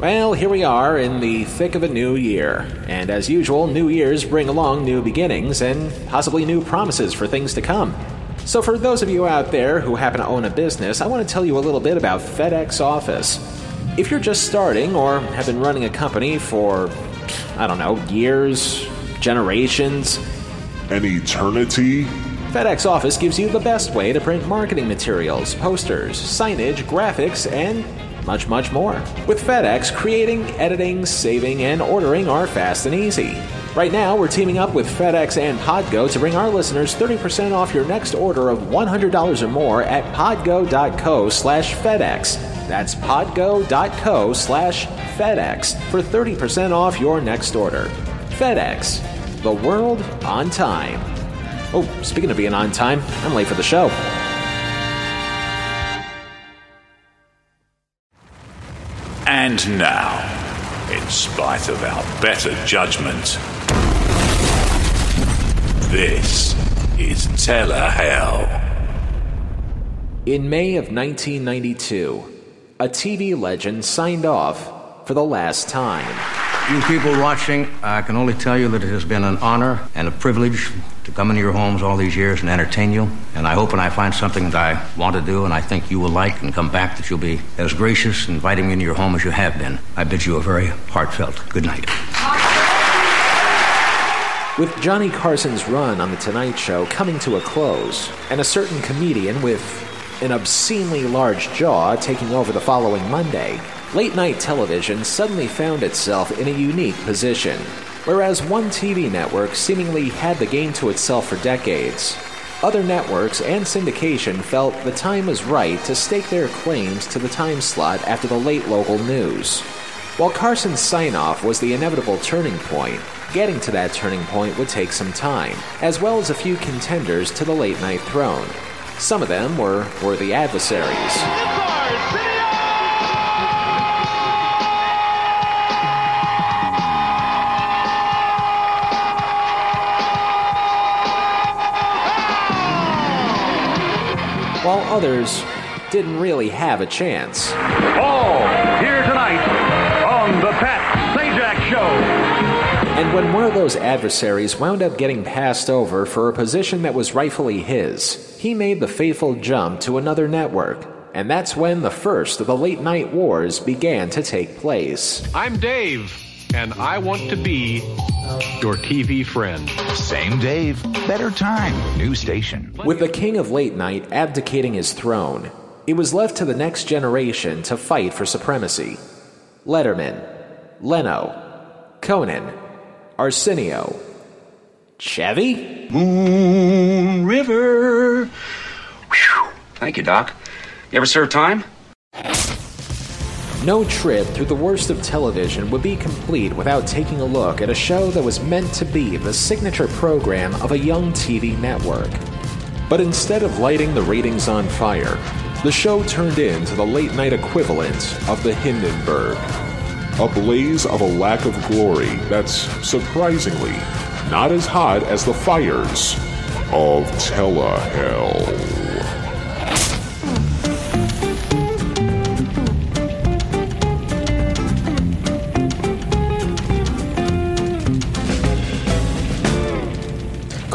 Well, here we are in the thick of a new year, and as usual, new years bring along new beginnings and possibly new promises for things to come. So, for those of you out there who happen to own a business, I want to tell you a little bit about FedEx Office. If you're just starting or have been running a company for, I don't know, years, generations, An eternity? FedEx Office gives you the best way to print marketing materials, posters, signage, graphics, and much, much more. With FedEx, creating, editing, saving, and ordering are fast and easy. Right now, we're teaming up with FedEx and Podgo to bring our listeners 30% off your next order of $100 or more at podgo.co slash FedEx. That's podgo.co slash FedEx for 30% off your next order. FedEx, the world on time. Oh, speaking of being on time, I'm late for the show. And now, in spite of our better judgment, this is Telehell. In May of 1992, a TV legend signed off for the last time. You people watching, I can only tell you that it has been an honor and a privilege to come into your homes all these years and entertain you. And I hope when I find something that I want to do and I think you will like and come back, that you'll be as gracious inviting me into your home as you have been. I bid you a very heartfelt good night. With Johnny Carson's run on The Tonight Show coming to a close, and a certain comedian with an obscenely large jaw taking over the following Monday, late night television suddenly found itself in a unique position. Whereas one TV network seemingly had the game to itself for decades, other networks and syndication felt the time was right to stake their claims to the time slot after the late local news. While Carson's sign off was the inevitable turning point, getting to that turning point would take some time, as well as a few contenders to the late night throne. Some of them were worthy adversaries. While others didn't really have a chance. All here tonight on the Pat Sajak Show. And when one of those adversaries wound up getting passed over for a position that was rightfully his, he made the fateful jump to another network. And that's when the first of the late night wars began to take place. I'm Dave, and I want to be your TV friend. Same Dave, better time, new station. With the king of late night abdicating his throne, it was left to the next generation to fight for supremacy. Letterman, Leno, Conan, Arsenio, Chevy? Moon River. Whew. Thank you, Doc. You ever serve time? No trip through the worst of television would be complete without taking a look at a show that was meant to be the signature program of a young TV network. But instead of lighting the ratings on fire, the show turned into the late night equivalent of the Hindenburg. A blaze of a lack of glory that's surprisingly not as hot as the fires of Telehell.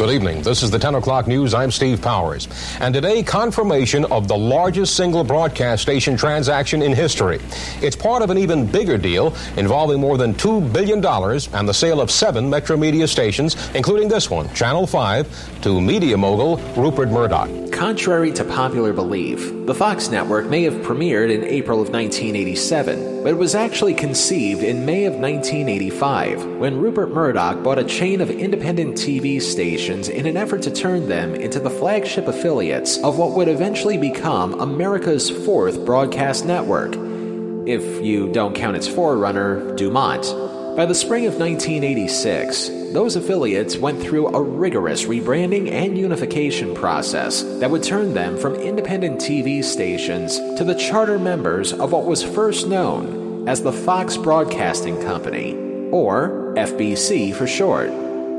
Good evening. This is the 10 o'clock news. I'm Steve Powers. And today, confirmation of the largest single broadcast station transaction in history. It's part of an even bigger deal involving more than $2 billion and the sale of seven Metromedia stations, including this one, Channel 5, to media mogul Rupert Murdoch. Contrary to popular belief, the Fox network may have premiered in April of 1987, but it was actually conceived in May of 1985 when Rupert Murdoch bought a chain of independent TV stations in an effort to turn them into the flagship affiliates of what would eventually become America's fourth broadcast network, if you don't count its forerunner, Dumont. By the spring of 1986, those affiliates went through a rigorous rebranding and unification process that would turn them from independent TV stations to the charter members of what was first known as the Fox Broadcasting Company, or FBC for short.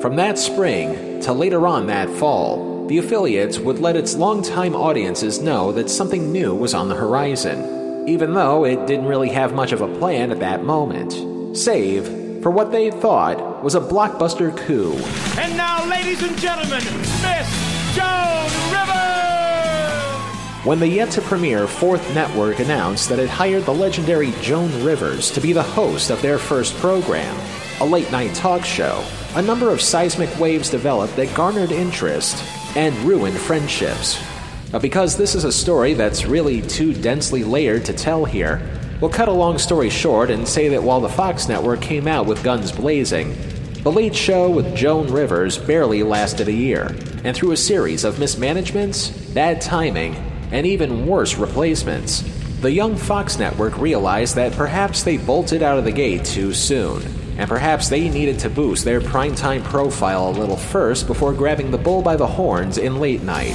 From that spring to later on that fall, the affiliates would let its longtime audiences know that something new was on the horizon. even though it didn't really have much of a plan at that moment, save for what they thought was a blockbuster coup. And now, ladies and gentlemen, Miss Joan Rivers! When the yet to premiere Fourth Network announced that it hired the legendary Joan Rivers to be the host of their first program, a late night talk show, a number of seismic waves developed that garnered interest and ruined friendships. But because this is a story that's really too densely layered to tell here, we'll cut a long story short and say that while the Fox network came out with guns blazing, The Late Show with Joan Rivers barely lasted a year, and through a series of mismanagements, bad timing, and even worse replacements, the young Fox network realized that perhaps they bolted out of the gate too soon and perhaps they needed to boost their primetime profile a little first before grabbing the bull by the horns in late night.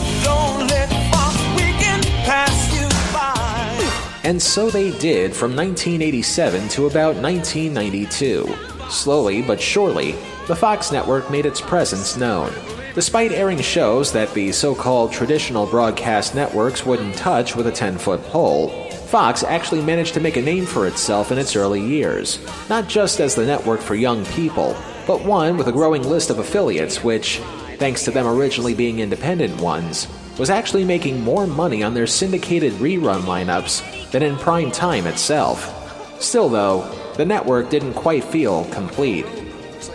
And so they did from 1987 to about 1992. Slowly but surely, the Fox network made its presence known. Despite airing shows that the so called traditional broadcast networks wouldn't touch with a 10 foot pole, Fox actually managed to make a name for itself in its early years, not just as the network for young people, but one with a growing list of affiliates, which, thanks to them originally being independent ones, was actually making more money on their syndicated rerun lineups than in prime time itself. Still, though, the network didn't quite feel complete.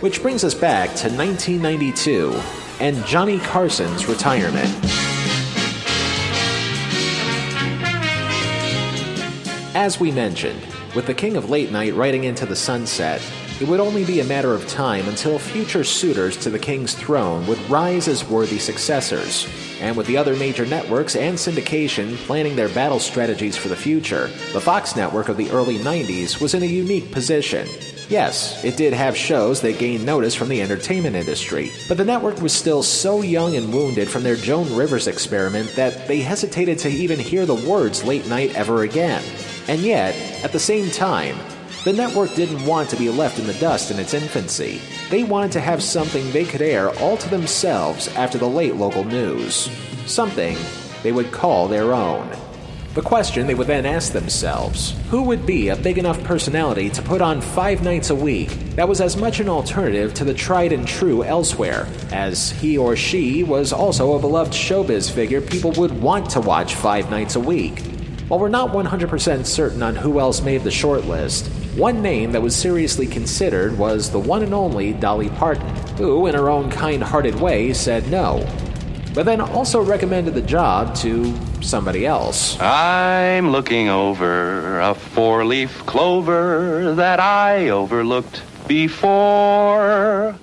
Which brings us back to 1992 and Johnny Carson's retirement. As we mentioned, with the king of late night riding into the sunset, it would only be a matter of time until future suitors to the king's throne would rise as worthy successors. And with the other major networks and syndication planning their battle strategies for the future, the Fox network of the early 90s was in a unique position. Yes, it did have shows that gained notice from the entertainment industry, but the network was still so young and wounded from their Joan Rivers experiment that they hesitated to even hear the words late night ever again. And yet, at the same time, the network didn't want to be left in the dust in its infancy. They wanted to have something they could air all to themselves after the late local news. Something they would call their own. The question they would then ask themselves who would be a big enough personality to put on five nights a week that was as much an alternative to the tried and true elsewhere, as he or she was also a beloved showbiz figure people would want to watch five nights a week? While we're not 100% certain on who else made the shortlist, one name that was seriously considered was the one and only Dolly Parton, who, in her own kind hearted way, said no, but then also recommended the job to somebody else. I'm looking over a four leaf clover that I overlooked before.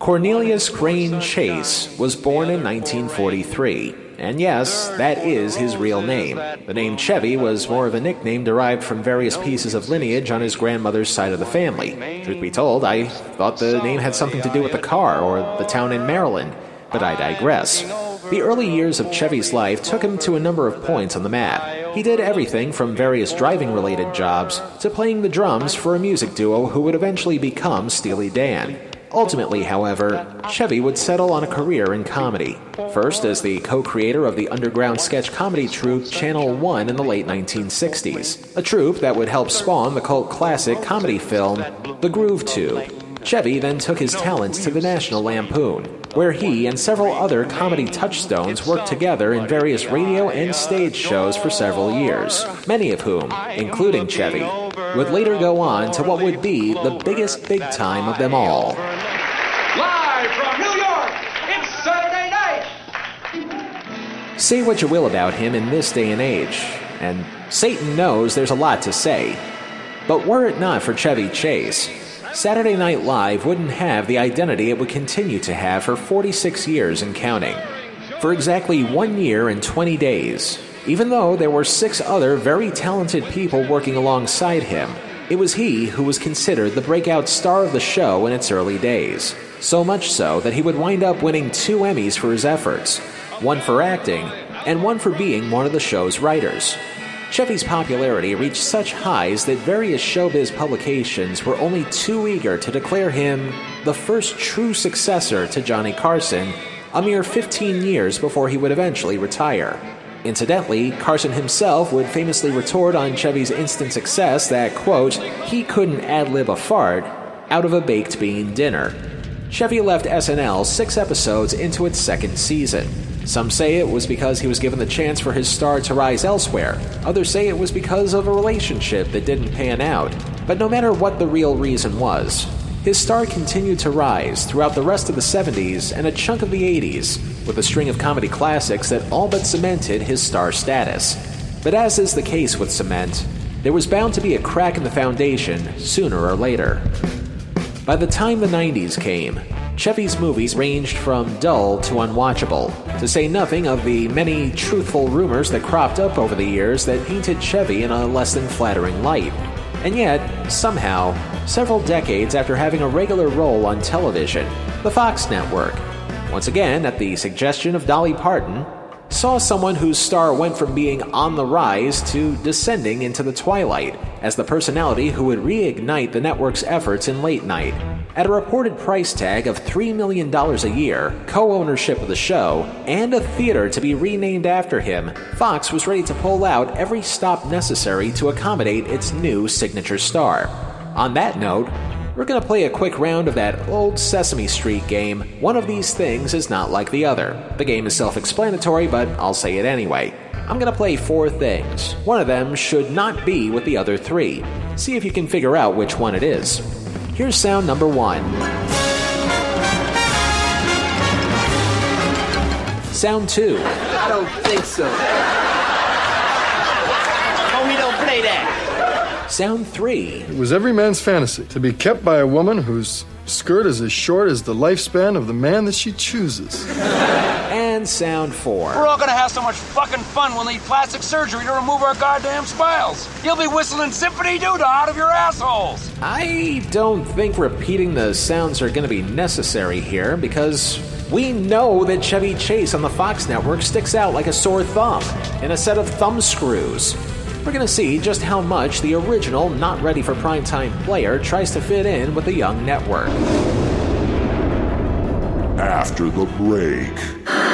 Cornelius Crane Chase was born in 1943. And yes, that is his real name. The name Chevy was more of a nickname derived from various pieces of lineage on his grandmother's side of the family. Truth be told, I thought the name had something to do with the car or the town in Maryland, but I digress. The early years of Chevy's life took him to a number of points on the map. He did everything from various driving related jobs to playing the drums for a music duo who would eventually become Steely Dan. Ultimately, however, Chevy would settle on a career in comedy. First as the co creator of the underground sketch comedy troupe Channel One in the late 1960s, a troupe that would help spawn the cult classic comedy film The Groove Tube. Chevy then took his talents to the National Lampoon, where he and several other comedy touchstones worked together in various radio and stage shows for several years, many of whom, including Chevy, would later go on to what would be the biggest big time of them all. Live from New York, it's Saturday night. Say what you will about him in this day and age, and Satan knows there's a lot to say. But were it not for Chevy Chase, Saturday Night Live wouldn't have the identity it would continue to have for 46 years and counting. For exactly one year and 20 days, even though there were six other very talented people working alongside him, it was he who was considered the breakout star of the show in its early days. So much so that he would wind up winning two Emmys for his efforts one for acting, and one for being one of the show's writers. Chevy's popularity reached such highs that various showbiz publications were only too eager to declare him the first true successor to Johnny Carson a mere 15 years before he would eventually retire. Incidentally, Carson himself would famously retort on Chevy's instant success that, quote, he couldn't ad lib a fart out of a baked bean dinner. Chevy left SNL six episodes into its second season. Some say it was because he was given the chance for his star to rise elsewhere. Others say it was because of a relationship that didn't pan out. But no matter what the real reason was, his star continued to rise throughout the rest of the 70s and a chunk of the 80s, with a string of comedy classics that all but cemented his star status. But as is the case with cement, there was bound to be a crack in the foundation sooner or later. By the time the 90s came, Chevy's movies ranged from dull to unwatchable, to say nothing of the many truthful rumors that cropped up over the years that painted Chevy in a less than flattering light. And yet, somehow, several decades after having a regular role on television, the Fox network, once again at the suggestion of Dolly Parton, saw someone whose star went from being on the rise to descending into the twilight as the personality who would reignite the network's efforts in late night. At a reported price tag of $3 million a year, co ownership of the show, and a theater to be renamed after him, Fox was ready to pull out every stop necessary to accommodate its new signature star. On that note, we're going to play a quick round of that old Sesame Street game. One of these things is not like the other. The game is self explanatory, but I'll say it anyway. I'm going to play four things. One of them should not be with the other three. See if you can figure out which one it is. Here's sound number one. Sound two. I don't think so. Oh, we don't play that. Sound three. It was every man's fantasy to be kept by a woman whose skirt is as short as the lifespan of the man that she chooses. And sound four. We're all gonna have so much fucking fun we'll need plastic surgery to remove our goddamn smiles. You'll be whistling Zip-a-Dee Doo-Dah out of your assholes. I don't think repeating the sounds are going to be necessary here because we know that Chevy Chase on the Fox network sticks out like a sore thumb in a set of thumb screws. We're going to see just how much the original, not ready for primetime player tries to fit in with the young network. After the break.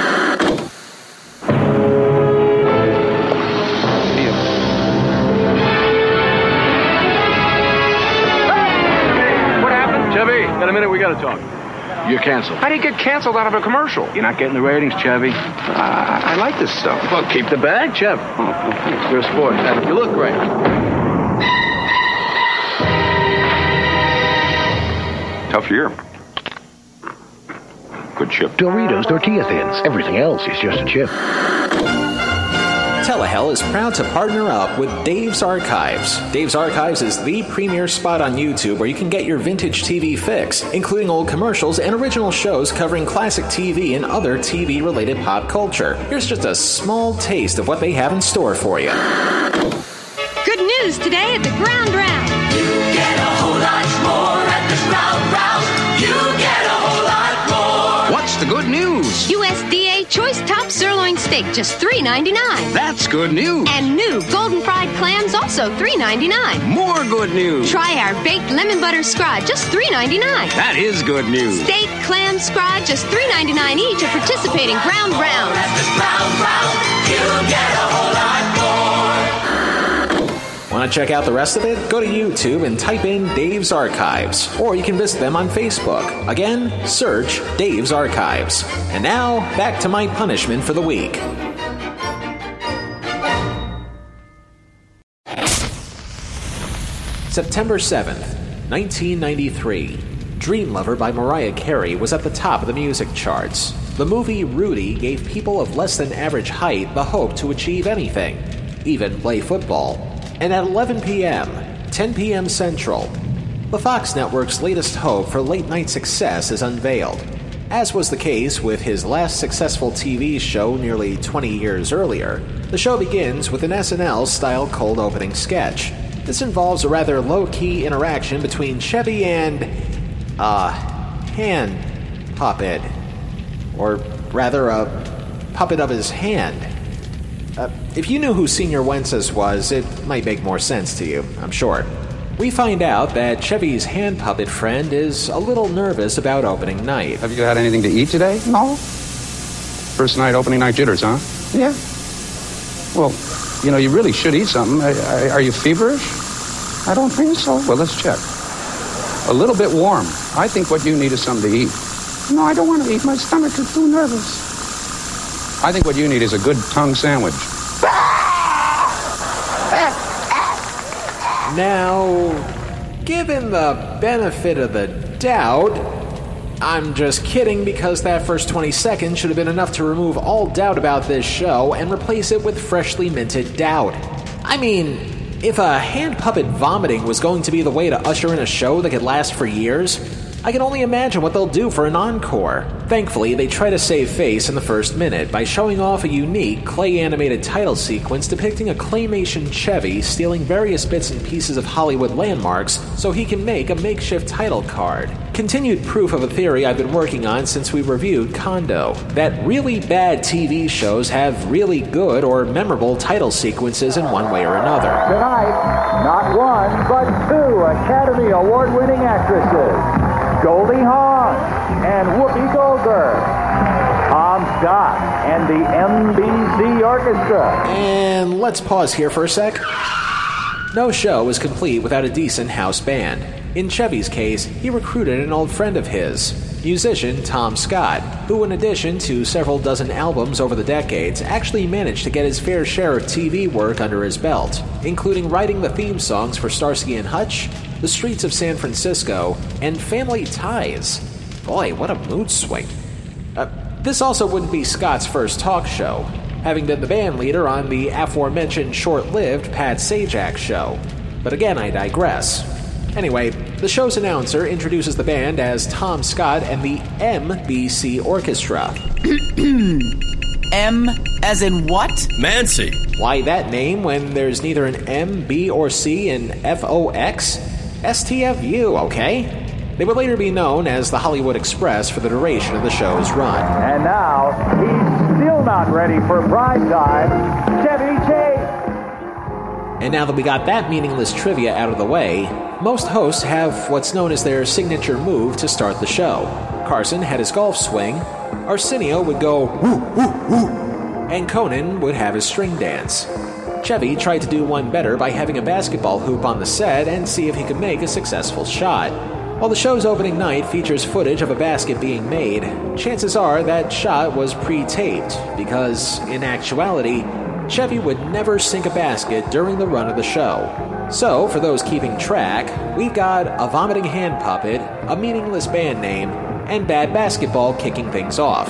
You're canceled. How do you get canceled out of a commercial? You're not getting the ratings, Chevy. I, I like this stuff. Well, keep the bag, Chev. Oh, oh, You're a sport. And you look great. Tough year. Good chip. Doritos Tortilla Thins. Everything else is just a chip. Telehell is proud to partner up with Dave's Archives. Dave's Archives is the premier spot on YouTube where you can get your vintage TV fix, including old commercials and original shows covering classic TV and other TV related pop culture. Here's just a small taste of what they have in store for you. Good news today at the Ground Round. You get a whole lot more at the Ground Round. You get a whole lot more. What's the good news? USDA Choice Top Sirloin Steak, just $3.99. That's good news. And new golden fried clams, also $3.99. More good news. Try our baked lemon butter scrod, just $3.99. That is good news. Steak, clam, scrod, just $3.99 each at participating ground rounds. At the Ground Round, you get a whole lot more. Want to check out the rest of it? Go to YouTube and type in Dave's Archives, or you can visit them on Facebook. Again, search Dave's Archives. And now, back to my punishment for the week. September 7th, 1993. Dream Lover by Mariah Carey was at the top of the music charts. The movie Rudy gave people of less than average height the hope to achieve anything, even play football. And at 11 p.m., 10 p.m. Central, the Fox network's latest hope for late night success is unveiled. As was the case with his last successful TV show nearly 20 years earlier, the show begins with an SNL style cold opening sketch. This involves a rather low key interaction between Chevy and. uh. hand puppet. Or rather, a puppet of his hand. Uh, if you knew who Señor Wences was, it might make more sense to you, I'm sure. We find out that Chevy's hand puppet friend is a little nervous about opening night. Have you had anything to eat today? No. First night, opening night jitters, huh? Yeah. Well, you know, you really should eat something. I, I, are you feverish? I don't think so. Well, let's check. A little bit warm. I think what you need is something to eat. No, I don't want to eat. My stomach is too nervous. I think what you need is a good tongue sandwich. Now, given the benefit of the doubt, I'm just kidding because that first 20 seconds should have been enough to remove all doubt about this show and replace it with freshly minted doubt. I mean, if a hand puppet vomiting was going to be the way to usher in a show that could last for years, I can only imagine what they'll do for an encore. Thankfully, they try to save face in the first minute by showing off a unique clay animated title sequence depicting a claymation Chevy stealing various bits and pieces of Hollywood landmarks so he can make a makeshift title card. Continued proof of a theory I've been working on since we reviewed Condo that really bad TV shows have really good or memorable title sequences in one way or another. Tonight, not one, but two Academy Award winning actresses. Goldie Hawn and Whoopi Goldberg. Tom Scott and the NBC Orchestra. And let's pause here for a sec. No show is complete without a decent house band. In Chevy's case, he recruited an old friend of his, musician Tom Scott, who, in addition to several dozen albums over the decades, actually managed to get his fair share of TV work under his belt, including writing the theme songs for Starsky and Hutch, The Streets of San Francisco, and Family Ties. Boy, what a mood swing. Uh, this also wouldn't be Scott's first talk show, having been the band leader on the aforementioned short lived Pat Sajak show. But again, I digress. Anyway, the show's announcer introduces the band as Tom Scott and the MBC Orchestra. M as in what? Mancy. Why that name when there's neither an M, B, or C in FOX? STFU, okay? They would later be known as the Hollywood Express for the duration of the show's run. And now, he's still not ready for prime time, Chevy Chase. And now that we got that meaningless trivia out of the way, most hosts have what's known as their signature move to start the show. Carson had his golf swing, Arsenio would go woo woo woo, and Conan would have his string dance. Chevy tried to do one better by having a basketball hoop on the set and see if he could make a successful shot. While the show's opening night features footage of a basket being made, chances are that shot was pre taped, because, in actuality, Chevy would never sink a basket during the run of the show. So, for those keeping track, we've got a vomiting hand puppet, a meaningless band name, and bad basketball kicking things off.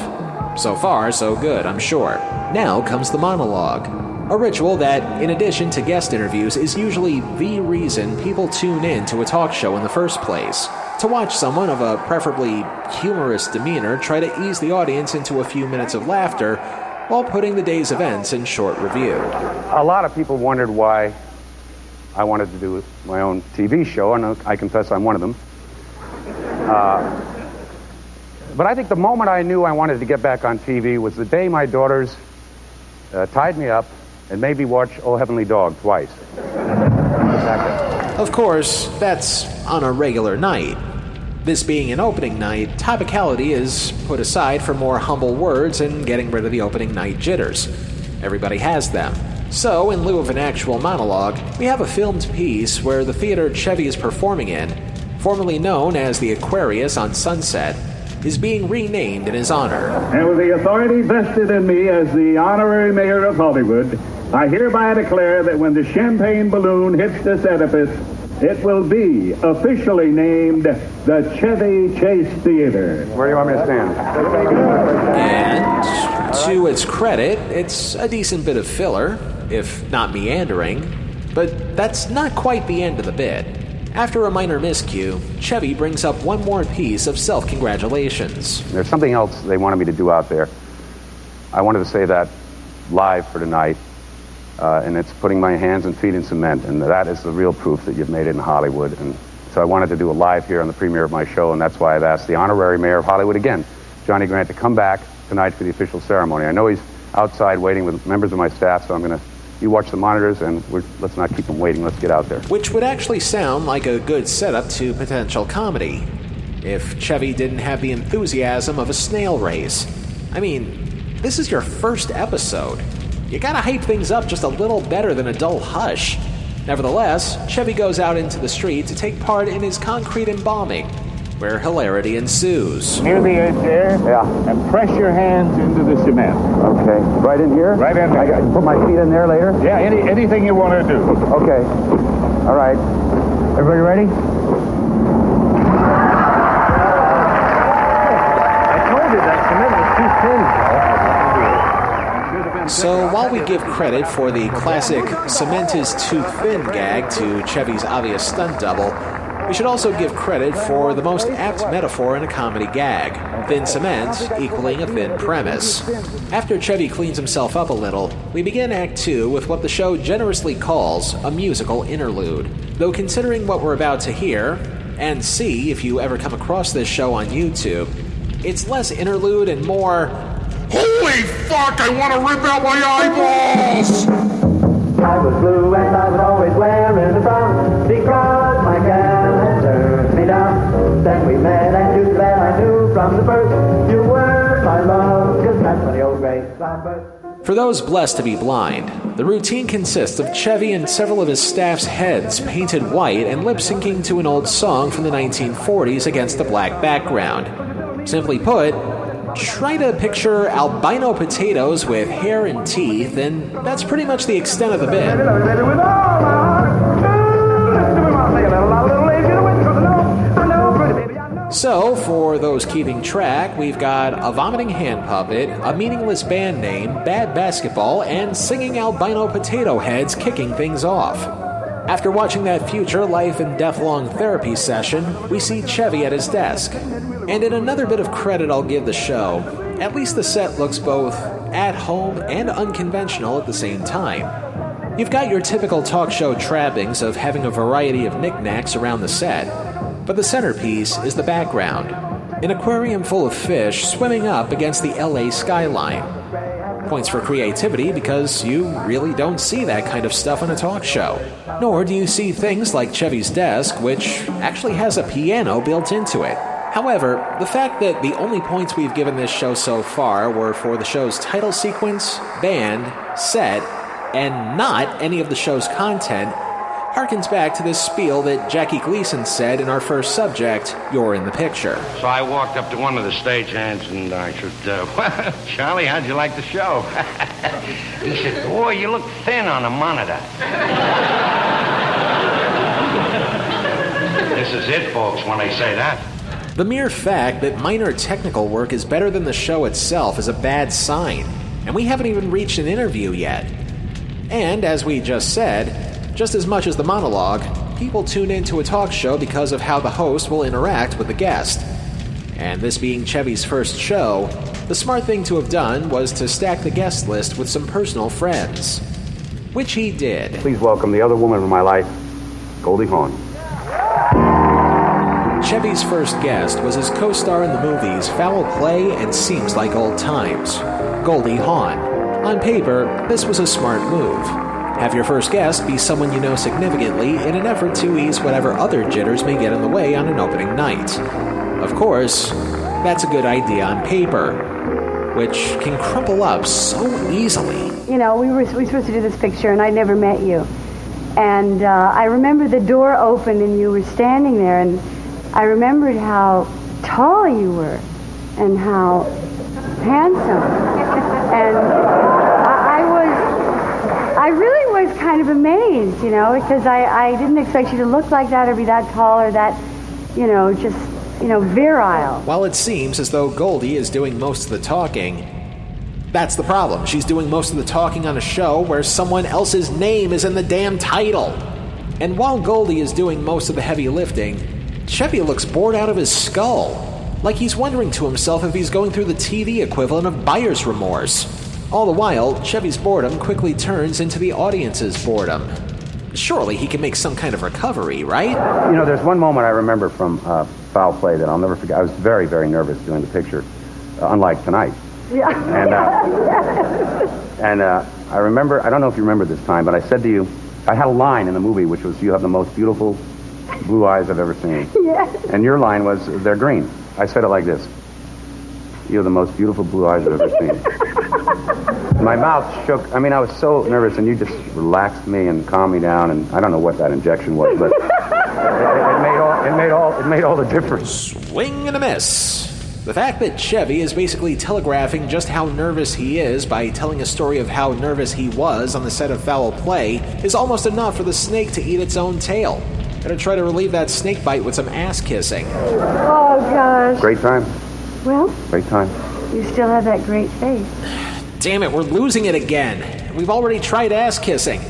So far, so good, I'm sure. Now comes the monologue. A ritual that, in addition to guest interviews, is usually the reason people tune in to a talk show in the first place. To watch someone of a preferably humorous demeanor try to ease the audience into a few minutes of laughter while putting the day's events in short review. A lot of people wondered why I wanted to do my own TV show, and I confess I'm one of them. Uh, but I think the moment I knew I wanted to get back on TV was the day my daughters uh, tied me up and made me watch Oh Heavenly Dog twice. Of course, that's on a regular night. This being an opening night, topicality is put aside for more humble words and getting rid of the opening night jitters. Everybody has them. So, in lieu of an actual monologue, we have a filmed piece where the theater Chevy is performing in, formerly known as the Aquarius on Sunset, is being renamed in his honor. And with the authority vested in me as the honorary mayor of Hollywood, I hereby declare that when the champagne balloon hits this edifice, it will be officially named the Chevy Chase Theater. Where do you want me to stand? And to its credit, it's a decent bit of filler, if not meandering, but that's not quite the end of the bit. After a minor miscue, Chevy brings up one more piece of self congratulations. There's something else they wanted me to do out there. I wanted to say that live for tonight, uh, and it's putting my hands and feet in cement, and that is the real proof that you've made it in Hollywood. And so I wanted to do a live here on the premiere of my show, and that's why I've asked the honorary mayor of Hollywood again, Johnny Grant, to come back tonight for the official ceremony. I know he's outside waiting with members of my staff, so I'm going to you watch the monitors and we're let's not keep them waiting. Let's get out there. Which would actually sound like a good setup to potential comedy if Chevy didn't have the enthusiasm of a snail race. I mean, this is your first episode. You gotta hype things up just a little better than a dull hush. Nevertheless, Chevy goes out into the street to take part in his concrete embalming, where hilarity ensues. Near the edge there. Yeah. And press your hands into the cement. Okay. Right in here? Right in there. I got, put my feet in there later? Yeah, any, anything you want to do. Okay. All right. Everybody ready? So while we give credit for the classic cement is too thin gag to Chevy's obvious stunt double, we should also give credit for the most apt metaphor in a comedy gag thin cement equaling a thin premise. After Chevy cleans himself up a little, we begin Act 2 with what the show generously calls a musical interlude. Though considering what we're about to hear, and see if you ever come across this show on YouTube, it's less interlude and more Holy fuck, I want to rip out my eyeballs! I was blue and I was always wearing a brown because my gal had turned me down. Then we met and you glad I knew from the first you were my love, cause that's when the old gray cloud. For those blessed to be blind, the routine consists of Chevy and several of his staff's heads painted white and lip syncing to an old song from the 1940s against a black background. Simply put, try to picture albino potatoes with hair and teeth, and that's pretty much the extent of the bit. So, for those keeping track, we've got a vomiting hand puppet, a meaningless band name, bad basketball, and singing albino potato heads kicking things off. After watching that future life and death long therapy session, we see Chevy at his desk. And in another bit of credit I'll give the show, at least the set looks both at home and unconventional at the same time. You've got your typical talk show trappings of having a variety of knickknacks around the set, but the centerpiece is the background an aquarium full of fish swimming up against the LA skyline. Points for creativity because you really don't see that kind of stuff on a talk show. Nor do you see things like Chevy's desk, which actually has a piano built into it. However, the fact that the only points we've given this show so far were for the show's title sequence, band, set, and not any of the show's content harkens back to this spiel that Jackie Gleason said in our first subject, You're in the Picture. So I walked up to one of the stagehands and I said, uh, well, Charlie, how'd you like the show? he said, boy, you look thin on a monitor. this is it, folks, when they say that. The mere fact that minor technical work is better than the show itself is a bad sign, and we haven't even reached an interview yet. And as we just said, just as much as the monologue, people tune into a talk show because of how the host will interact with the guest. And this being Chevy's first show, the smart thing to have done was to stack the guest list with some personal friends. Which he did. Please welcome the other woman of my life, Goldie Hawn. Chevy's first guest was his co star in the movies Foul Play and Seems Like Old Times, Goldie Hawn. On paper, this was a smart move. Have your first guest be someone you know significantly in an effort to ease whatever other jitters may get in the way on an opening night. Of course, that's a good idea on paper, which can crumple up so easily. You know, we were, we were supposed to do this picture, and I'd never met you. And uh, I remember the door opened, and you were standing there, and I remembered how tall you were and how handsome. And I, I was, I really was kind of amazed, you know, because I, I didn't expect you to look like that or be that tall or that, you know, just, you know, virile. While it seems as though Goldie is doing most of the talking, that's the problem. She's doing most of the talking on a show where someone else's name is in the damn title. And while Goldie is doing most of the heavy lifting, Chevy looks bored out of his skull. Like he's wondering to himself if he's going through the TV equivalent of buyer's remorse. All the while, Chevy's boredom quickly turns into the audience's boredom. Surely he can make some kind of recovery, right? You know, there's one moment I remember from uh, Foul Play that I'll never forget. I was very, very nervous doing the picture, uh, unlike tonight. Yeah. And, uh, and uh, I remember, I don't know if you remember this time, but I said to you, I had a line in the movie which was, You have the most beautiful blue eyes I've ever seen. Yes. And your line was, They're green. I said it like this You have the most beautiful blue eyes I've ever seen. My mouth shook. I mean, I was so nervous, and you just relaxed me and calmed me down. And I don't know what that injection was, but it, it, it made all it made all it made all the difference. Swing and a miss. The fact that Chevy is basically telegraphing just how nervous he is by telling a story of how nervous he was on the set of Foul Play is almost enough for the snake to eat its own tail. Gonna try to relieve that snake bite with some ass kissing. Oh, gosh. Great time. Well, Great time. you still have that great face. Damn it, we're losing it again. We've already tried ass kissing.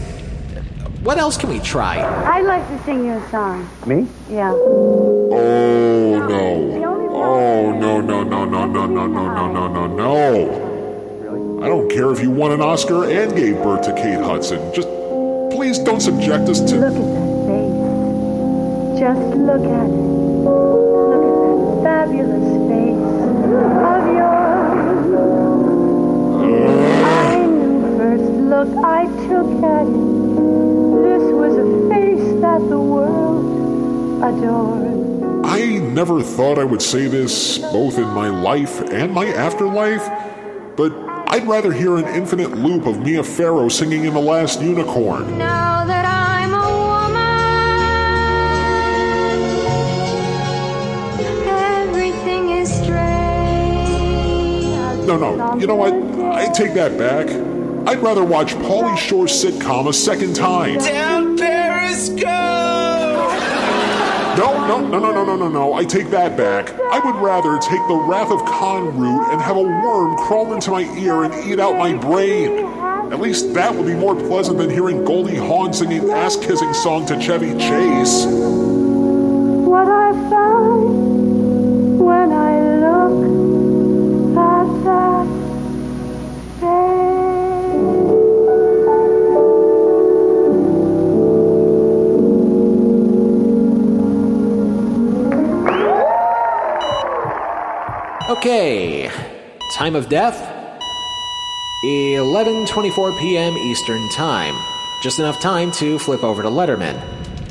What else can we try? I'd like to sing you a song. Me? Yeah. Oh no. Oh no no no no no no no no no no no. I don't care if you won an Oscar and gave birth to Kate Hudson. Just please don't subject us to Look at that face. Just look at it. Look at that fabulous face of yours. I knew first look I took at. This was a face that the world adored. I never thought I would say this both in my life and my afterlife, but I'd rather hear an infinite loop of Mia Farrow singing in The Last Unicorn. Now No, no, you know what? I take that back. I'd rather watch Pauly Shore's sitcom a second time. Down Periscope! No, no, no, no, no, no, no, no. I take that back. I would rather take the Wrath of Khan route and have a worm crawl into my ear and eat out my brain. At least that would be more pleasant than hearing Goldie Hawn singing ass kissing song to Chevy Chase. What I find Okay. Time of death? 11:24 p.m. Eastern Time. Just enough time to flip over to Letterman.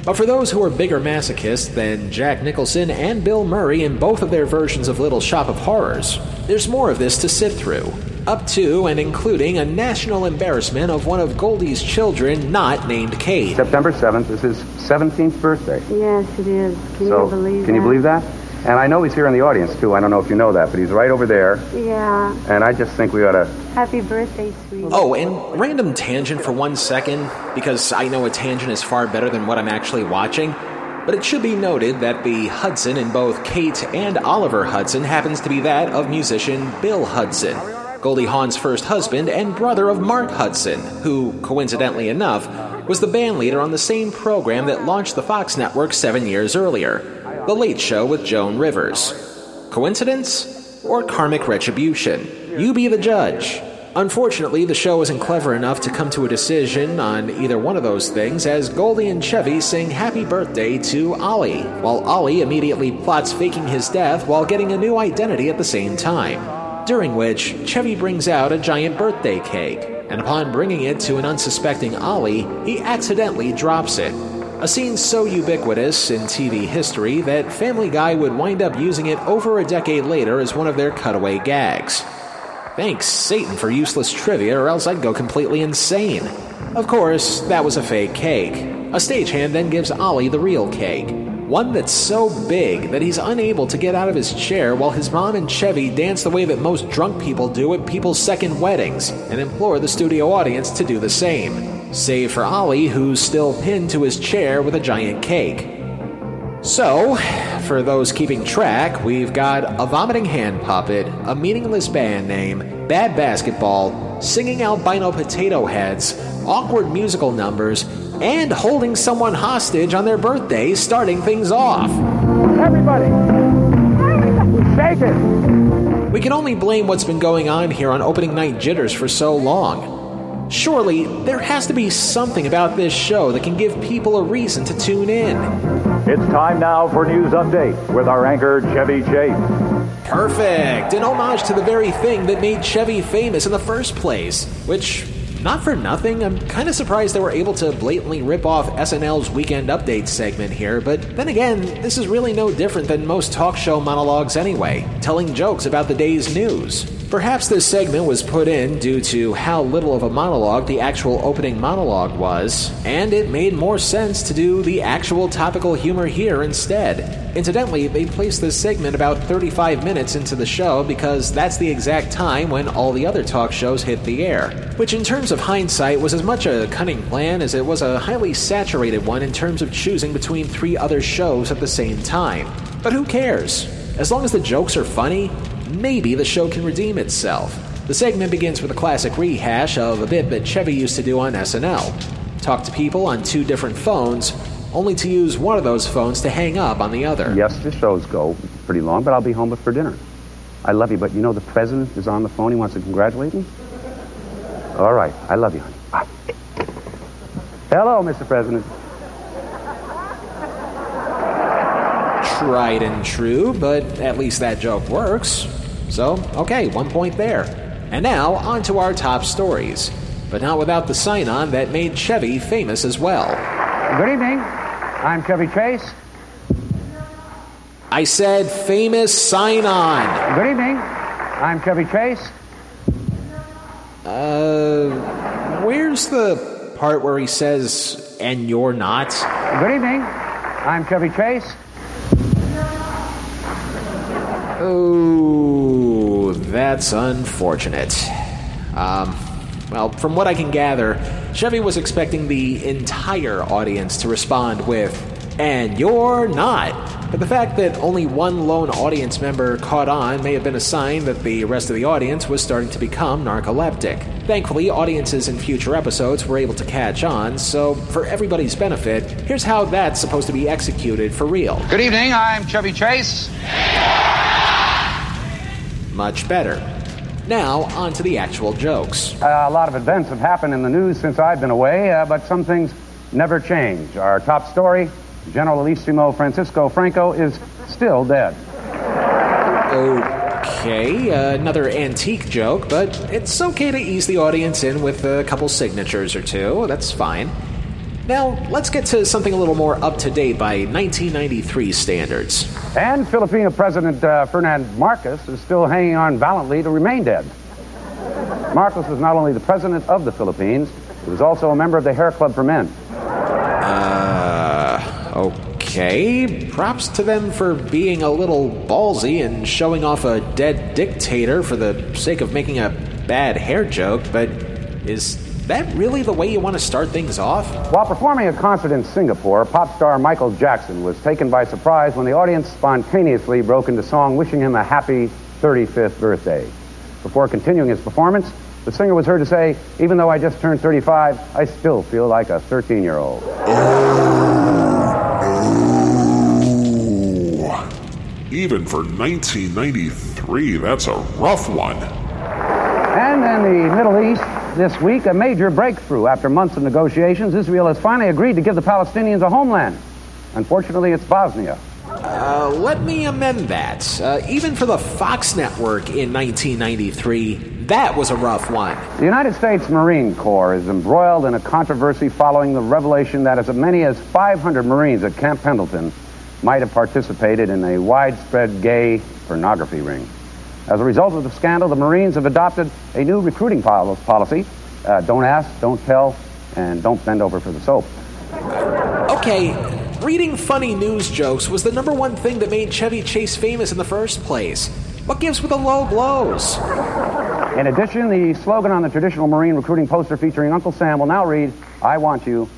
But for those who are bigger masochists than Jack Nicholson and Bill Murray in both of their versions of Little Shop of Horrors, there's more of this to sit through. Up to and including a national embarrassment of one of Goldie's children not named Kate. September 7th is his 17th birthday. Yes, it is. Can so, you believe can that? you believe that? And I know he's here in the audience too. I don't know if you know that, but he's right over there. Yeah. And I just think we ought to. Happy birthday, sweetie. Oh, and random tangent for one second, because I know a tangent is far better than what I'm actually watching. But it should be noted that the Hudson in both Kate and Oliver Hudson happens to be that of musician Bill Hudson, Goldie Hawn's first husband and brother of Mark Hudson, who, coincidentally enough, was the band leader on the same program that launched the Fox network seven years earlier, The Late Show with Joan Rivers. Coincidence? Or karmic retribution? You be the judge. Unfortunately, the show isn't clever enough to come to a decision on either one of those things as Goldie and Chevy sing happy birthday to Ollie, while Ollie immediately plots faking his death while getting a new identity at the same time. During which, Chevy brings out a giant birthday cake, and upon bringing it to an unsuspecting Ollie, he accidentally drops it. A scene so ubiquitous in TV history that Family Guy would wind up using it over a decade later as one of their cutaway gags. Thanks, Satan, for useless trivia, or else I'd go completely insane. Of course, that was a fake cake. A stagehand then gives Ollie the real cake. One that's so big that he's unable to get out of his chair while his mom and Chevy dance the way that most drunk people do at people's second weddings and implore the studio audience to do the same. Save for Ollie, who's still pinned to his chair with a giant cake. So, for those keeping track, we've got a vomiting hand puppet, a meaningless band name, bad basketball, singing albino potato heads, awkward musical numbers, and holding someone hostage on their birthday, starting things off. Everybody, shake it. We can only blame what's been going on here on opening night jitters for so long. Surely, there has to be something about this show that can give people a reason to tune in. It's time now for news update with our anchor Chevy Chase. Perfect! An homage to the very thing that made Chevy famous in the first place, which not for nothing, I'm kind of surprised they were able to blatantly rip off SNL's Weekend Update segment here, but then again, this is really no different than most talk show monologues anyway, telling jokes about the day's news. Perhaps this segment was put in due to how little of a monologue the actual opening monologue was, and it made more sense to do the actual topical humor here instead. Incidentally, they placed this segment about 35 minutes into the show because that's the exact time when all the other talk shows hit the air, which in terms of hindsight was as much a cunning plan as it was a highly saturated one in terms of choosing between three other shows at the same time. But who cares? As long as the jokes are funny, maybe the show can redeem itself. The segment begins with a classic rehash of a bit that Chevy used to do on SNL talk to people on two different phones, only to use one of those phones to hang up on the other. Yes, the shows go pretty long, but I'll be home for dinner. I love you, but you know the president is on the phone. He wants to congratulate me. All right, I love you, honey. Hello, Mr. President. Tried and true, but at least that joke works. So, okay, one point there. And now, on to our top stories. But not without the sign on that made Chevy famous as well. Good evening. I'm Chevy Chase. I said famous sign on. Good evening. I'm Chevy Chase. Uh, where's the part where he says, and you're not? Good evening. I'm Chevy Chase. Oh, that's unfortunate. Um, well, from what I can gather, Chevy was expecting the entire audience to respond with, and you're not. But the fact that only one lone audience member caught on may have been a sign that the rest of the audience was starting to become narcoleptic. Thankfully, audiences in future episodes were able to catch on, so for everybody's benefit, here's how that's supposed to be executed for real. Good evening, I'm Chevy Chase. Much better. Now, on to the actual jokes. Uh, a lot of events have happened in the news since I've been away, uh, but some things never change. Our top story Generalissimo Francisco Franco is still dead. Okay, uh, another antique joke, but it's okay to ease the audience in with a couple signatures or two. That's fine. Now, let's get to something a little more up to date by 1993 standards. And Filipino President uh, Ferdinand Marcos is still hanging on valiantly to remain dead. Marcos was not only the president of the Philippines, he was also a member of the Hair Club for Men. Uh, okay. Props to them for being a little ballsy and showing off a dead dictator for the sake of making a bad hair joke, but is that really the way you want to start things off? While performing a concert in Singapore, pop star Michael Jackson was taken by surprise when the audience spontaneously broke into song wishing him a happy 35th birthday. Before continuing his performance, the singer was heard to say, Even though I just turned 35, I still feel like a 13 year old. Even for 1993, that's a rough one. And in the Middle East, this week, a major breakthrough. After months of negotiations, Israel has finally agreed to give the Palestinians a homeland. Unfortunately, it's Bosnia. Uh, let me amend that. Uh, even for the Fox network in 1993, that was a rough one. The United States Marine Corps is embroiled in a controversy following the revelation that as many as 500 Marines at Camp Pendleton might have participated in a widespread gay pornography ring. As a result of the scandal, the Marines have adopted a new recruiting policy uh, don't ask, don't tell, and don't bend over for the soap. Okay, reading funny news jokes was the number one thing that made Chevy Chase famous in the first place. What gives with the low blows? In addition, the slogan on the traditional Marine recruiting poster featuring Uncle Sam will now read I want you,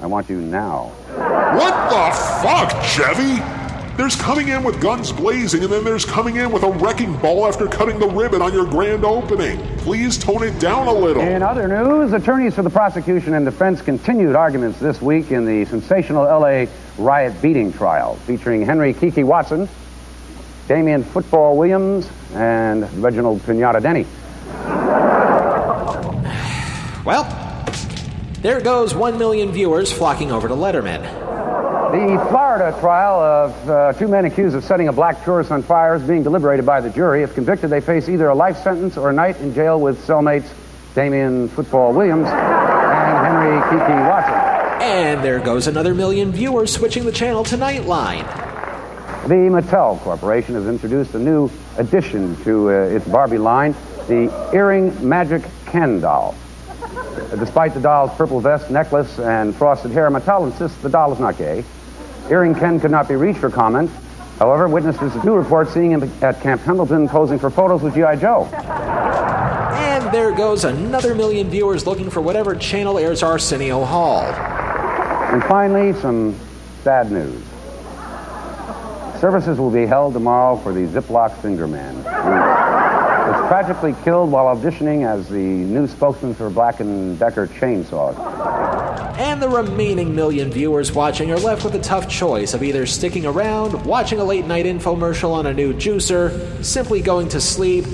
I want you now. What the fuck, Chevy? There's coming in with guns blazing, and then there's coming in with a wrecking ball after cutting the ribbon on your grand opening. Please tone it down a little. In other news, attorneys for the prosecution and defense continued arguments this week in the sensational LA riot beating trial featuring Henry Kiki Watson, Damian Football Williams, and Reginald Pinata Denny. Well, there goes one million viewers flocking over to Letterman. The Florida trial of uh, two men accused of setting a black tourist on fire is being deliberated by the jury. If convicted, they face either a life sentence or a night in jail with cellmates Damian Football Williams, and Henry Kiki Watson. And there goes another million viewers switching the channel to Nightline. The Mattel Corporation has introduced a new addition to uh, its Barbie line, the Earring Magic Ken doll. Despite the doll's purple vest, necklace, and frosted hair, Mattel insists the doll is not gay. Earring Ken could not be reached for comment. However, witnesses do report seeing him at Camp Pendleton posing for photos with G.I. Joe. And there goes another million viewers looking for whatever channel airs Arsenio Hall. And finally, some sad news. Services will be held tomorrow for the Ziploc Finger Man. He was tragically killed while auditioning as the new spokesman for Black & Decker chainsaws. And the remaining million viewers watching are left with a tough choice of either sticking around, watching a late night infomercial on a new juicer, simply going to sleep,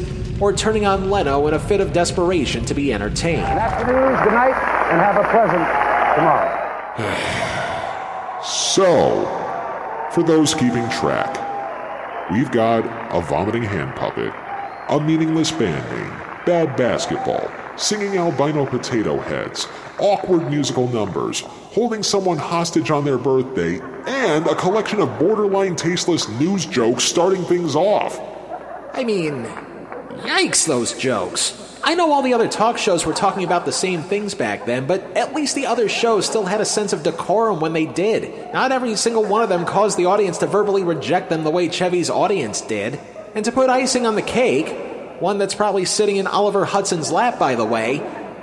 or turning on Leno in a fit of desperation to be entertained. And that's the news. Good night, and have a pleasant tomorrow. So, for those keeping track, we've got a vomiting hand puppet, a meaningless band name, bad basketball, singing albino potato heads, awkward musical numbers, holding someone hostage on their birthday, and a collection of borderline tasteless news jokes starting things off. I mean, yikes, those jokes. I know all the other talk shows were talking about the same things back then, but at least the other shows still had a sense of decorum when they did. Not every single one of them caused the audience to verbally reject them the way Chevy's audience did. And to put icing on the cake, one that's probably sitting in Oliver Hudson's lap, by the way,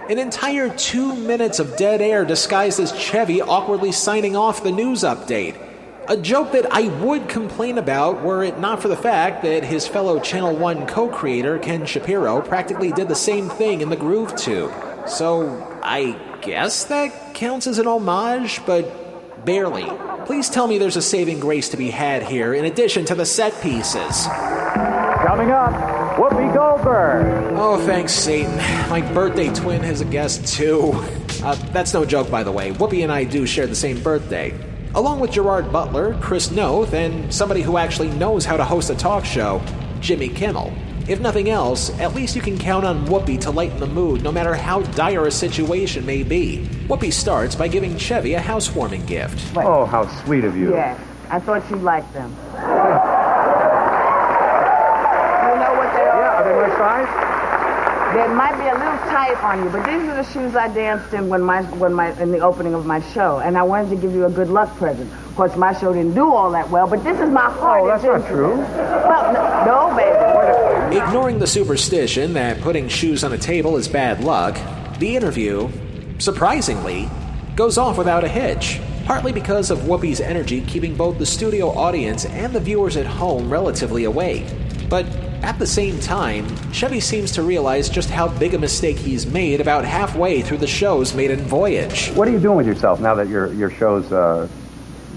an entire two minutes of dead air disguised as Chevy awkwardly signing off the news update. A joke that I would complain about were it not for the fact that his fellow Channel 1 co creator, Ken Shapiro, practically did the same thing in the Groove Tube. So, I guess that counts as an homage, but barely. Please tell me there's a saving grace to be had here in addition to the set pieces. Coming up, Goldberg. Oh, thanks, Satan. My birthday twin has a guest, too. Uh, that's no joke, by the way. Whoopi and I do share the same birthday. Along with Gerard Butler, Chris Noth, and somebody who actually knows how to host a talk show, Jimmy Kimmel. If nothing else, at least you can count on Whoopi to lighten the mood no matter how dire a situation may be. Whoopi starts by giving Chevy a housewarming gift. Oh, how sweet of you. Yes, I thought you'd like them. You know what they are? Yeah, are they size? They might be a little tight on you, but these are the shoes I danced in when my when my in the opening of my show, and I wanted to give you a good luck present. Of course, my show didn't do all that well, but this is my heart. Oh, that's not true. Well, no, no baby. Ignoring the superstition that putting shoes on a table is bad luck, the interview, surprisingly, goes off without a hitch. Partly because of Whoopi's energy keeping both the studio audience and the viewers at home relatively awake. But at the same time, Chevy seems to realize just how big a mistake he's made about halfway through the show's maiden voyage. What are you doing with yourself now that your, your show's uh,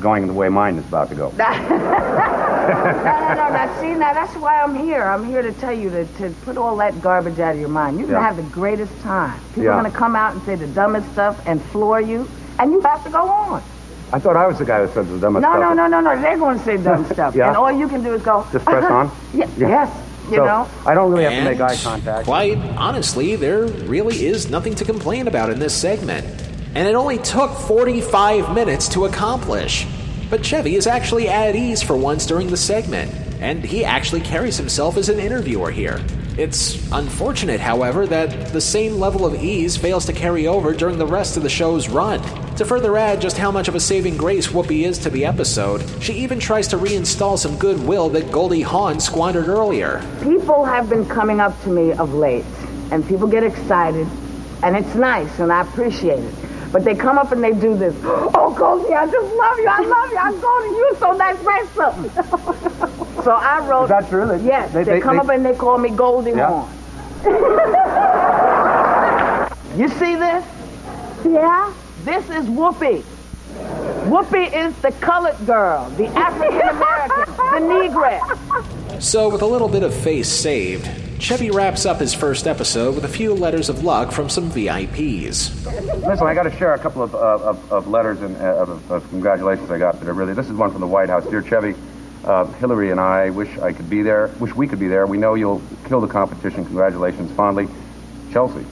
going the way mine is about to go? no, no, no. Now, see, now that's why I'm here. I'm here to tell you to, to put all that garbage out of your mind. You're Yeah. gonna have the greatest time. People Yeah. are gonna come out and say the dumbest stuff and floor you, and you have to go on. I thought I was the guy who said the dumbest No, stuff. no, no, no, no. They're gonna say dumb stuff, Yeah. and all you can do is go. Just press on? Yeah, Yeah. Yes. You So, know. I don't really have to make eye contact. Quite honestly, there really is nothing to complain about in this segment. And it only took 45 minutes to accomplish. But Chevy is actually at ease for once during the segment, and he actually carries himself as an interviewer here. It's unfortunate, however, that the same level of ease fails to carry over during the rest of the show's run. To further add just how much of a saving grace Whoopi is to the episode, she even tries to reinstall some goodwill that Goldie Hawn squandered earlier. People have been coming up to me of late, and people get excited, and it's nice, and I appreciate it. But they come up and they do this. Oh, Goldie, I just love you. I love you. I'm Goldie. You're so nice. Write something. so I wrote. Is that true? They- yes. They, they- they- come they- up and they call me Goldie Yeah. Horn. you see this? Yeah. This is Whoopi. Whoopi is the colored girl, the African American, the Negress. So, with a little bit of face saved, Chevy wraps up his first episode with a few letters of luck from some VIPs. Listen, I got to share a couple of, of, of letters and uh, of, of congratulations I got that are really. This is one from the White House. Dear Chevy, uh, Hillary and I wish I could be there. Wish we could be there. We know you'll kill the competition. Congratulations, fondly, Chelsea.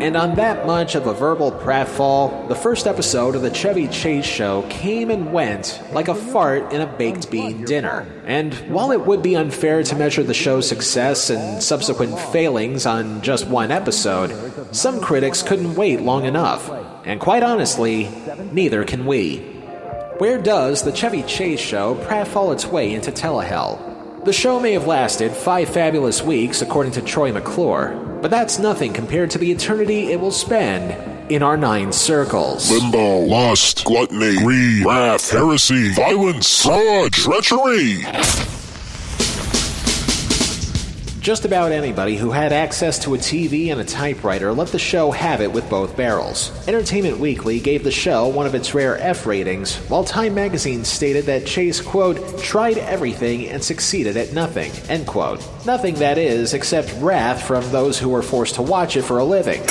And on that much of a verbal pratfall, the first episode of the Chevy Chase show came and went like a fart in a baked bean dinner. And while it would be unfair to measure the show's success and subsequent failings on just one episode, some critics couldn't wait long enough. And quite honestly, neither can we. Where does the Chevy Chase show pratfall its way into telehell? The show may have lasted five fabulous weeks, according to Troy McClure, but that's nothing compared to the eternity it will spend in our nine circles. Limbo, lust, gluttony, greed, wrath, heresy, violence, fraud, treachery. Just about anybody who had access to a TV and a typewriter let the show have it with both barrels. Entertainment Weekly gave the show one of its rare F ratings, while Time magazine stated that Chase, quote, tried everything and succeeded at nothing, end quote. Nothing, that is, except wrath from those who were forced to watch it for a living.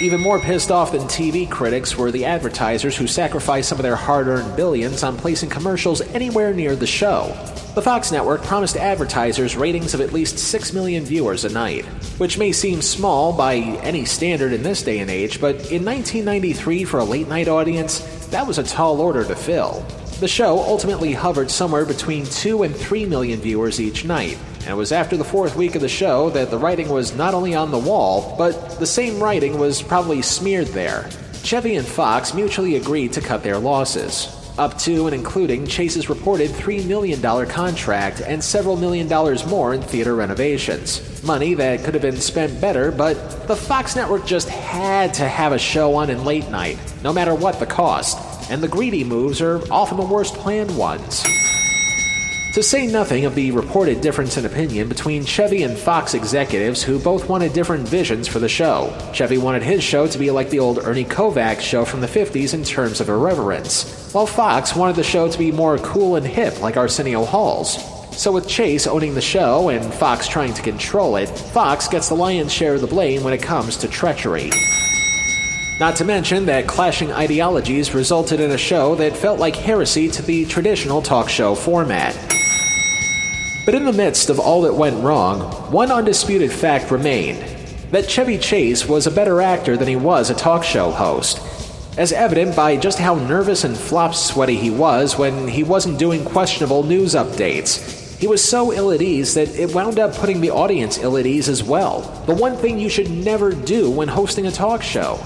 Even more pissed off than TV critics were the advertisers who sacrificed some of their hard earned billions on placing commercials anywhere near the show. The Fox network promised advertisers ratings of at least 6 million viewers a night, which may seem small by any standard in this day and age, but in 1993 for a late night audience, that was a tall order to fill. The show ultimately hovered somewhere between 2 and 3 million viewers each night, and it was after the fourth week of the show that the writing was not only on the wall, but the same writing was probably smeared there. Chevy and Fox mutually agreed to cut their losses up to and including Chase's reported $3 million contract and several million dollars more in theater renovations. Money that could have been spent better, but the Fox network just had to have a show on in late night, no matter what the cost, and the greedy moves are often the worst planned ones. To say nothing of the reported difference in opinion between Chevy and Fox executives who both wanted different visions for the show. Chevy wanted his show to be like the old Ernie Kovacs show from the 50s in terms of irreverence, while Fox wanted the show to be more cool and hip like Arsenio Hall's. So, with Chase owning the show and Fox trying to control it, Fox gets the lion's share of the blame when it comes to treachery. Not to mention that clashing ideologies resulted in a show that felt like heresy to the traditional talk show format. But in the midst of all that went wrong, one undisputed fact remained that Chevy Chase was a better actor than he was a talk show host, as evident by just how nervous and flop sweaty he was when he wasn't doing questionable news updates. He was so ill at ease that it wound up putting the audience ill at ease as well. The one thing you should never do when hosting a talk show.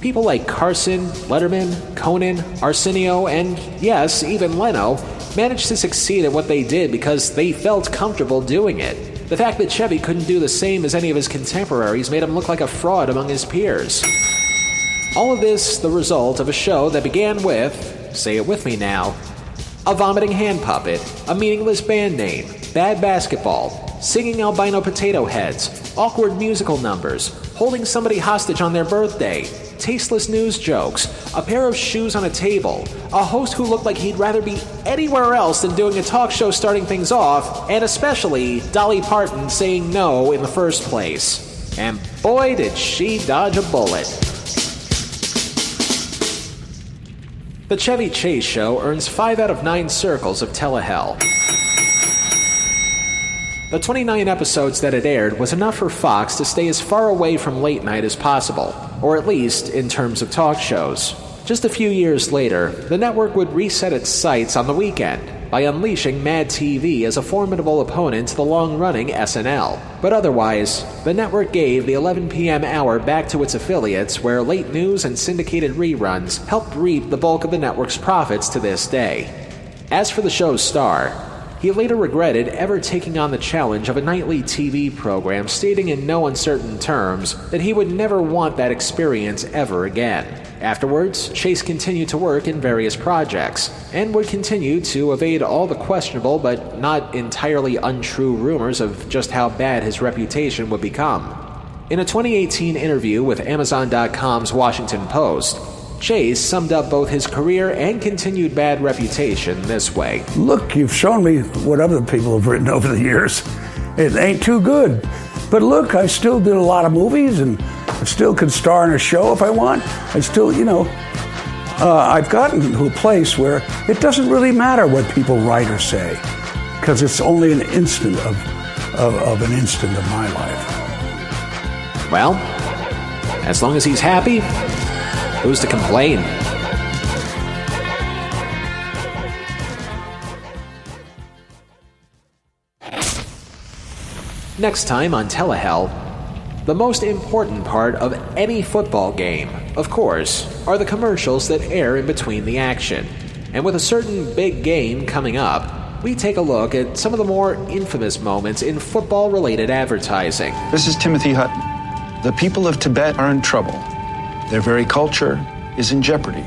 People like Carson, Letterman, Conan, Arsenio, and yes, even Leno managed to succeed at what they did because they felt comfortable doing it. The fact that Chevy couldn't do the same as any of his contemporaries made him look like a fraud among his peers. All of this the result of a show that began with, say it with me now, a vomiting hand puppet, a meaningless band name, bad basketball, singing albino potato heads, awkward musical numbers, holding somebody hostage on their birthday, tasteless news jokes, a pair of shoes on a table, a host who looked like he'd rather be anywhere else than doing a talk show starting things off, and especially Dolly Parton saying no in the first place. And boy, did she dodge a bullet. The Chevy Chase Show earns 5 out of 9 circles of telehell. The 29 episodes that it aired was enough for Fox to stay as far away from late night as possible, or at least in terms of talk shows. Just a few years later, the network would reset its sights on the weekend by unleashing Mad TV as a formidable opponent to the long running SNL. But otherwise, the network gave the 11 p.m. hour back to its affiliates, where late news and syndicated reruns helped reap the bulk of the network's profits to this day. As for the show's star, he later regretted ever taking on the challenge of a nightly TV program, stating in no uncertain terms that he would never want that experience ever again. Afterwards, Chase continued to work in various projects, and would continue to evade all the questionable but not entirely untrue rumors of just how bad his reputation would become. In a 2018 interview with Amazon.com's Washington Post, Chase summed up both his career and continued bad reputation this way Look, you've shown me what other people have written over the years. It ain't too good. But look, I still did a lot of movies and I still could star in a show if I want. I still, you know, uh, I've gotten to a place where it doesn't really matter what people write or say because it's only an instant of, of, of an instant of my life. Well, As long as he's happy, who's to complain? Next time on Telehell, the most important part of any football game, of course, are the commercials that air in between the action. And with a certain big game coming up, we take a look at some of the more infamous moments in football related advertising. This is Timothy Hutton. The people of Tibet are in trouble. Their very culture is in jeopardy.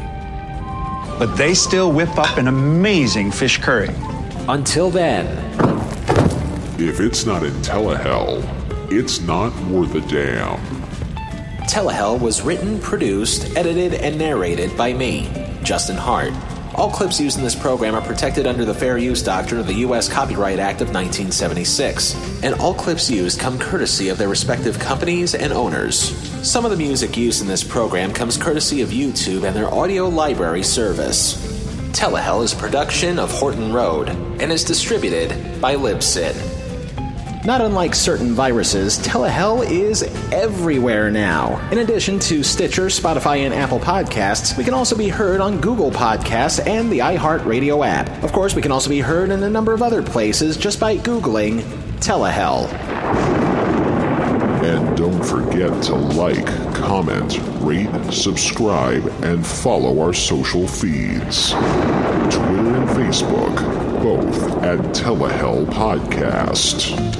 But they still whip up an amazing fish curry. Until then, If it's not in Telehell, it's not worth a damn. Telehell was written, produced, edited, and narrated by me, Justin Hart. All clips used in this program are protected under the Fair Use Doctrine of the U.S. Copyright Act of 1976, and all clips used come courtesy of their respective companies and owners. Some of the music used in this program comes courtesy of YouTube and their audio library service. Telehell is a production of Horton Road and is distributed by Libsyn. Not unlike certain viruses, Telehell is everywhere now. In addition to Stitcher, Spotify, and Apple Podcasts, we can also be heard on Google Podcasts and the iHeartRadio app. Of course, we can also be heard in a number of other places just by Googling Telehell. And don't forget to like, comment, rate, subscribe, and follow our social feeds Twitter and Facebook, both at Telehell Podcast.